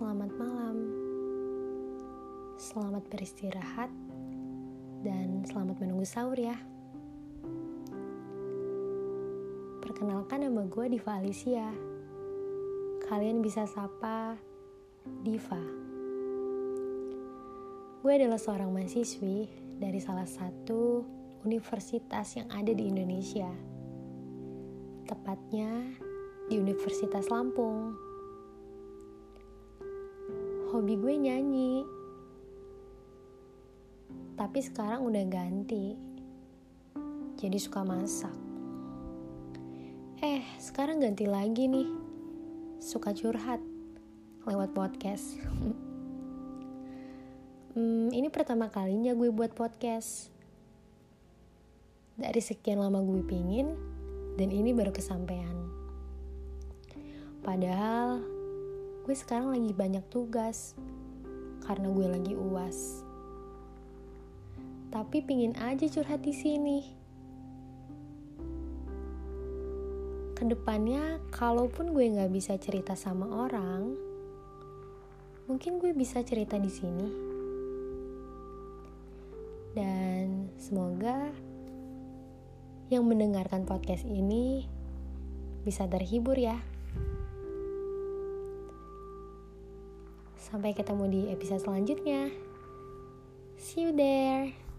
selamat malam, selamat beristirahat, dan selamat menunggu sahur ya. Perkenalkan nama gue Diva Alicia. Kalian bisa sapa Diva. Gue adalah seorang mahasiswi dari salah satu universitas yang ada di Indonesia. Tepatnya di Universitas Lampung. Hobi gue nyanyi. Tapi sekarang udah ganti. Jadi suka masak. Eh, sekarang ganti lagi nih. Suka curhat lewat podcast. hmm, ini pertama kalinya gue buat podcast. Dari sekian lama gue pingin, dan ini baru kesampaian. Padahal gue sekarang lagi banyak tugas karena gue lagi uas. Tapi pingin aja curhat di sini. Ke depannya, kalaupun gue nggak bisa cerita sama orang, mungkin gue bisa cerita di sini. Dan semoga yang mendengarkan podcast ini bisa terhibur ya. Sampai ketemu di episode selanjutnya. See you there.